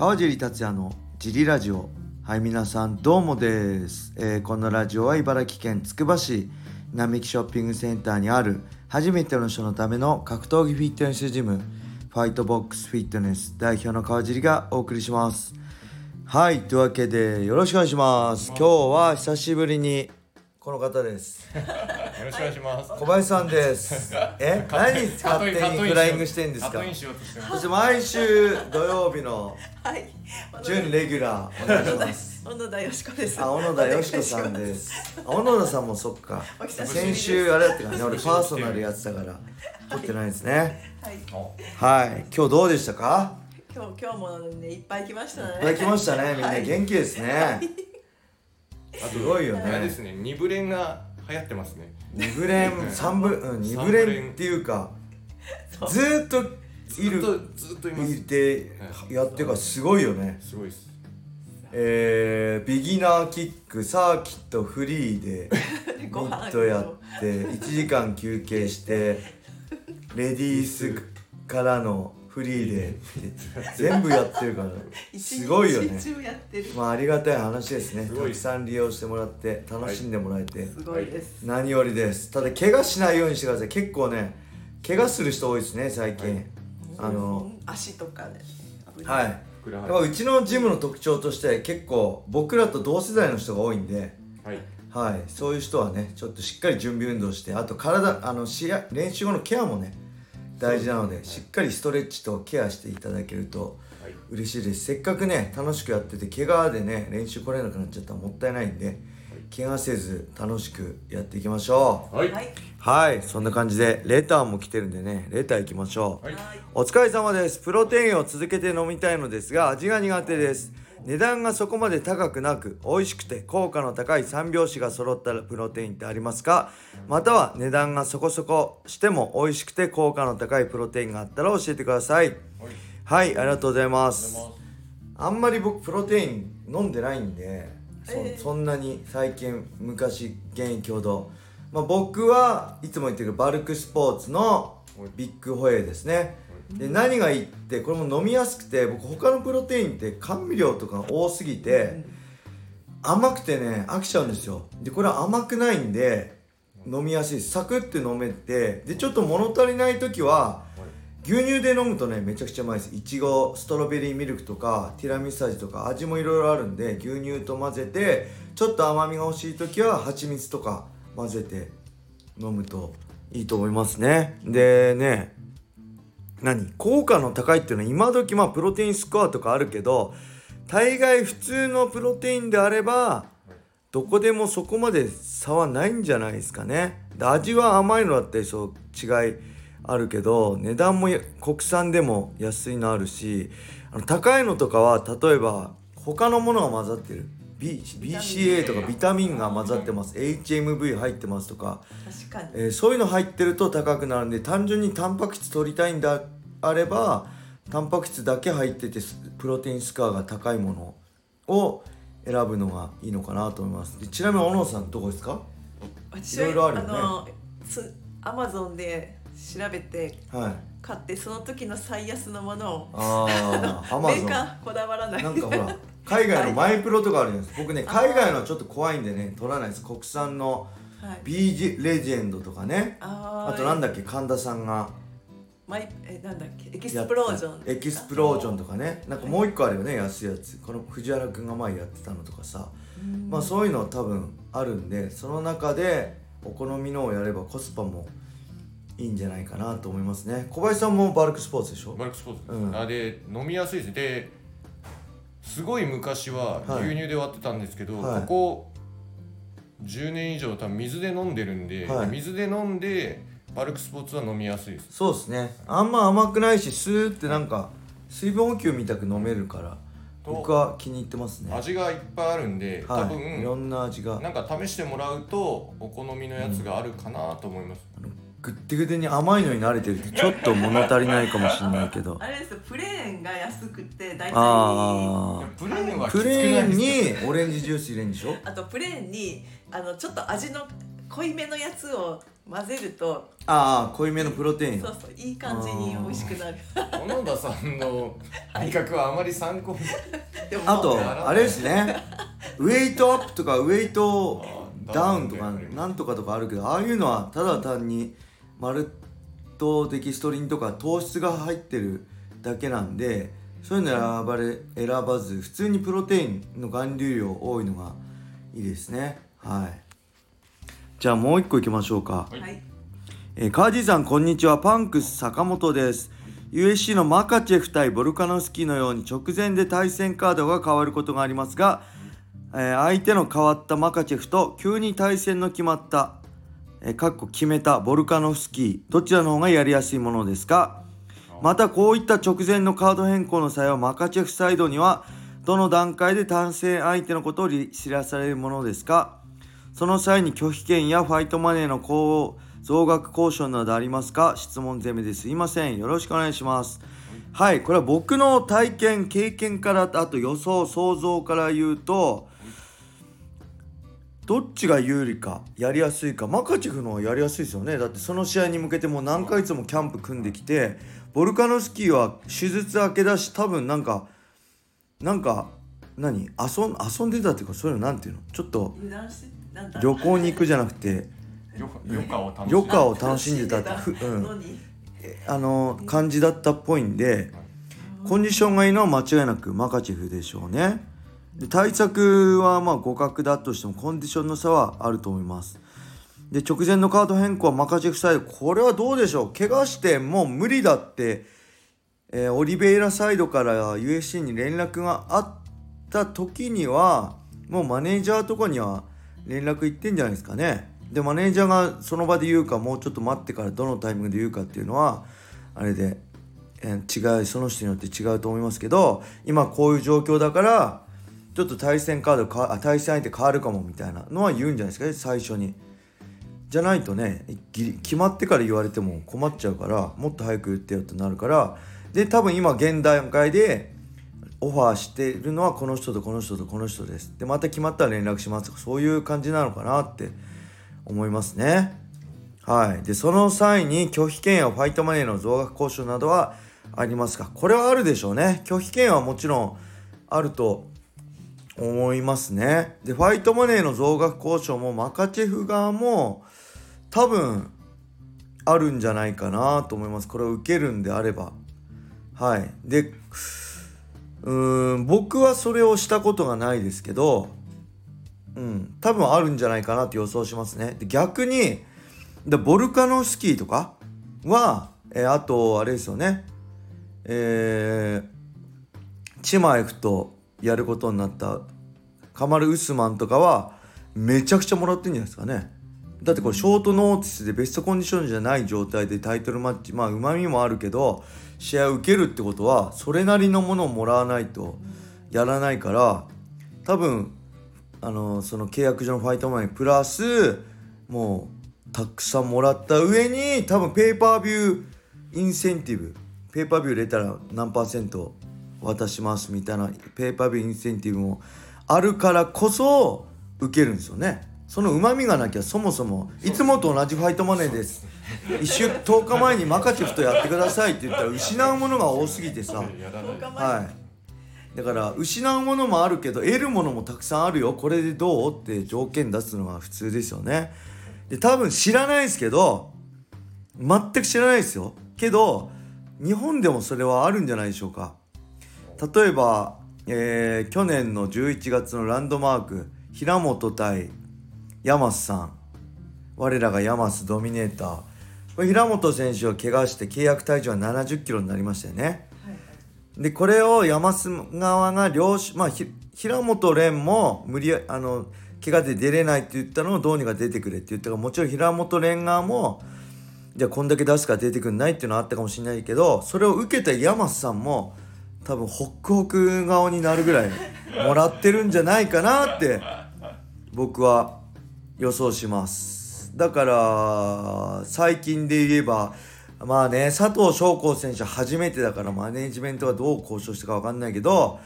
川尻達也のジリラジオ。はい皆さんどうもです、えーこのラジオは茨城県つくば市並木ショッピングセンターにある初めての人のための格闘技フィットネスジムファイトボックスフィットネス代表の川尻がお送りします。はいというわけでよろしくお願いします。今日は久しぶりにこの方です。よろしくお願いします。小林さんです。え？何勝手にフライングしてんですか？そして毎週土曜日のはい。準レギュラーお願いします。小野田よしこです。あ小野田よしこさんです。あ小野田さんもそっか。先週あれだったからね。俺パーソナルやってたから。撮ってないですね。はい。はい。今日どうでしたか？今日今日もねいっぱい来ましたね。いただきましたね。みんなはい元気ですねすごいよあれですねね、二ブレンが流行ってますね。二ブレン三ブうん二ブレンっていうかずーっといる。ずっとずっといます。いてやってるからすごいよね。すごいです。えー、ビギナーキックサーキットフリーで ミご飯ットやって1時間休憩してレディースからのフリーで。全部やってるから。すごいよね。一日中やってる。まあありがたい話ですね。たくさん利用してもらって楽しんでもらえて、すごいです。何よりです。ただ怪我しないようにしてください。結構ね怪我する人多いですね最近、はい。あのうん足とかね。危なはい。ふくらはやっぱうちのジムの特徴として結構僕らと同世代の人が多いんで、はい。はい、そういう人はねちょっとしっかり準備運動してあと体あの試合練習後のケアもね大事なのでしっかりストレッチとケアしていただけるとはい。嬉しいですせっかくね楽しくやってて怪我でね練習来れなくなっちゃったらもったいないんで怪我せず楽しくやっていきましょうはい。はい。はいそんな感じでレターも来てるんでねレター行きましょう、はい。お疲れ様です。プロテインを続けて飲みたいのですが、味が苦手です。値段がそこまで高くなく、美味しくて効果の高い三拍子が揃ったプロテインってありますか？または値段がそこそこしても美味しくて効果の高いプロテインがあったら教えてください。はい。はい、ありがとうございま。ありがとうございますあんまり僕プロテイン飲んでないんで、そえーそんなに最近昔現役ほど、まあ、僕はいつも言ってるバルクスポーツのビッグホエーですねで何がいいってこれも飲みやすくて僕他のプロテインって甘味料とか多すぎて甘くてね飽きちゃうんですよ。でこれは甘くないんで飲みやすい。サクッて飲めてでちょっと物足りない時は牛乳で飲むとねめちゃくちゃうまいです。いちごストロベリーミルクとかティラミス味とか味もいろいろあるんで牛乳と混ぜてちょっと甘みが欲しい時は蜂蜜とか混ぜて飲むといいと思いますね。でね何？効果の高いっていうのは今時まあプロテインスコアとかあるけど大概普通のプロテインであればどこでもそこまで差はないんじゃないですかね。で味は甘いのだったりそう違いあるけど値段も国産でも安いのあるしあの高いのとかは例えば他のものが混ざってる。B BCA とかビタミンが混ざってます。HMV 入ってますとか。確かに。えーそういうの入ってると高くなるんで単純にタンパク質取りたいんだあればタンパク質だけ入っててスプロテインスコアが高いものを選ぶのがいいのかなと思います。でちなみに小野さんどこですか？私いろいろあるよね。アマゾンで調べてはい。買ってその時の最安のものを。ああアマゾンメーカーこだわらない。なんかほら海外のマイプロとかあるじゃないですか。僕ね海外のはちょっと怖いんでね取らないです。国産のはい。B ジレジェンドとかね。あとなんだっけ神田さんが。マイえなんだっけ？エキスプロージョン。エキスプロージョンとかね。なんかもう一個あるよね安いやつ。この藤原君が前やってたのとかさ。まあそういうの多分あるんでその中でお好みのをやればコスパもいいんじゃないかなと思いますね。小林さんもバルクスポーツでしょ？バルクスポーツです、うん。あで飲みやすいですですごい昔ははい。牛乳で割ってたんですけど、はい。ここ10年以上多分水で飲んでるんで、はい。水で飲んでバルクスポーツは飲みやすいです。そうですね。あんま甘くないしスーってなんか水分補給みたく飲めるからと僕は気に入ってますね。味がいっぱいあるんで、多はい。いろ分んな味が。なんか試してもらうとお好みのやつがあるかなと思います、ぐってぐてに甘いのに慣れてるってちょっと物足りないかもしれないけど。あれですよプレーンが安くて大体。あプレーンはプレーンにオレンジジュース入れるんでしょ？あとプレーンにあのちょっと味の濃いめのやつを混ぜると。ああ濃いめのプロテインそうそういい感じに美味しくなる。小野田さんの味覚はあまり参考に。でもあとあれですね。ウェイトアップとかウェイトダウンとかなんとかとかあるけどああいうのはただ単にマルトデキストリンとか糖質が入ってるだけなんでそういうの選ばれ選ばず普通にプロテインの含有量多いのがいいですね。はい。じゃあもう一個いきましょうか。はい。えー、カージーさんこんにちは。パンクス坂本です。USC のマカチェフ対ボルカノスキーのように直前で対戦カードが変わることがありますが、えー相手の変わったマカチェフと急に対戦の決まった、えーかっこ決めたボルカノフスキーどちらの方がやりやすいものですか？またこういった直前のカード変更の際はマカチェフサイドにはどの段階で対戦相手のことを知らされるものですか？その際に拒否権やファイトマネーの増額交渉などありますか？質問攻めですいません。よろしくお願いします。はいこれは僕の体験経験からあと予想想像から言うとどっちが有利かやりやすいかマカチェフの方がやりやすいですよね。だってその試合に向けてもう何ヶ月もキャンプ組んできてボルカノスキーは手術明けだし多分なんかなんか何遊ん遊んでたっていうかそういうのなんていうの？ちょっと旅行に行くじゃなくてよ余暇を楽しんでた。ってふうん。あの感じだったっぽいんでコンディションがいいのは間違いなくマカチェフでしょうねで対策はまあ互角だとしてもコンディションの差はあると思います。で直前のカード変更はマカチェフサイドこれはどうでしょう？怪我してもう無理だって、えーオリベイラサイドから USC に連絡があった時にはもうマネージャーとかには連絡行ってんじゃないですかね。でマネージャーがその場で言うかもうちょっと待ってからどのタイミングで言うかっていうのはあれで、えー違いその人によって違うと思いますけど今こういう状況だからちょっと対戦カードかあ対戦相手変わるかもみたいなのは言うんじゃないですかね最初に。じゃないとね決まってから言われても困っちゃうからもっと早く言ってよってなるからで多分今現段階でオファーしてるのはこの人とこの人とこの人です。でまた決まったら連絡しますとかそういう感じなのかなって思いますね。はい。でその際に拒否権やファイトマネーの増額交渉などはありますか？これはあるでしょうね。拒否権はもちろんあると思いますね。でファイトマネーの増額交渉もマカチェフ側も多分あるんじゃないかなと思います。これを受けるんであれば。はい。でうーん僕はそれをしたことがないですけどうん多分あるんじゃないかなと予想しますね。で逆にでボルカノスキーとかは、えーあとあれですよね。えーチマエフとやることになったカマル・ウスマンとかはめちゃくちゃもらってんじゃないですかね。だってこれショートノーティスでベストコンディションじゃない状態でタイトルマッチまあうまみもあるけど試合を受けるってことはそれなりのものをもらわないとやらないから多分あのその契約上のファイトマネープラスもうたくさんもらった上に多分ペーパービューインセンティブペーパービュー入れたら何パーセント渡しますみたいなペーパービューインセンティブもあるからこそ受けるんですよね。そのうまみがなきゃそもそもいつもと同じファイトマネーです。1週10日前にマカチェフとやってくださいって言ったら失うものが多すぎてさ。はい。だから失うものもあるけど得るものもたくさんあるよ。これでどうって条件出すのが普通ですよね。で多分知らないですけど全く知らないですよ。けど日本でもそれはあるんじゃないでしょうか。例えば、えー去年の11月のランドマーク平本対ヤマスさん。我らがヤマスドミネーター。これ平本選手は怪我して契約体重は7 0キロになりましたよね。はいはい。でこれを山須側が両しまあひ平本蓮も無理やあの怪我で出れないって言ったのをどうにか出てくれって言ったからもちろん平本蓮側もじゃあこんだけ出すから出てくんないっていうのはあったかもしれないけどそれを受けた山須さんも多分ホックホク顔になるぐらいもらってるんじゃないかなって僕は予想します。だから最近で言えばまあね佐藤翔子選手初めてだからマネージメントがどう交渉したか分かんないけど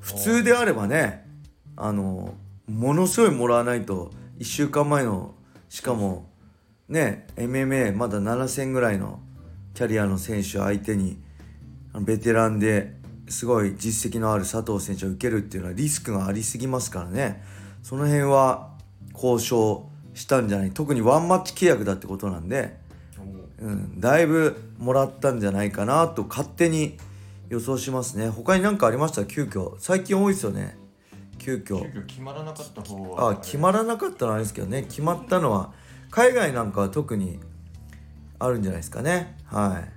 普通であればねあのものすごいもらわないと1週間前のしかもね MMA まだ7戦ぐらいのキャリアの選手相手にベテランですごい実績のある佐藤選手を受けるっていうのはリスクがありすぎますからね。その辺は交渉したんじゃない。特にワンマッチ契約だってことなんで、うん、だいぶもらったんじゃないかなと勝手に予想しますね。他に何かありました？急遽。最近多いですよね。急遽。急遽決まらなかった方は。あ決まらなかったのはあれですけどね。決まったのは海外なんかは特にあるんじゃないですかね。はい、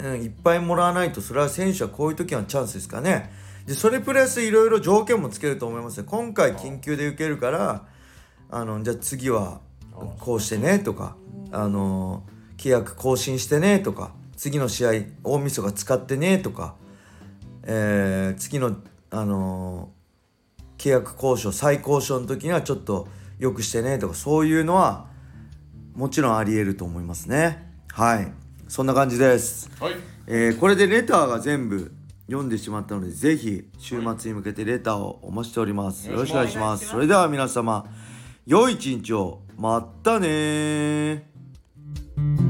うん、いっぱいもらわないとそれは選手はこういう時はチャンスですかね。でそれプラスいろいろ条件もつけると思います今回緊急で受けるからあのじゃあ次はこうしてねとかあの契約更新してねとか次の試合大晦日使ってねとか、えー次のあの契約交渉再交渉の時にはちょっとよくしてねとかそういうのはもちろんありえると思いますね。はい。そんな感じです、はい。えーこれでレターが全部読んでしまったのでぜひ週末に向けてレターをお待ちしております。よろしくお願いします。それでは皆様良い一日を。まったねー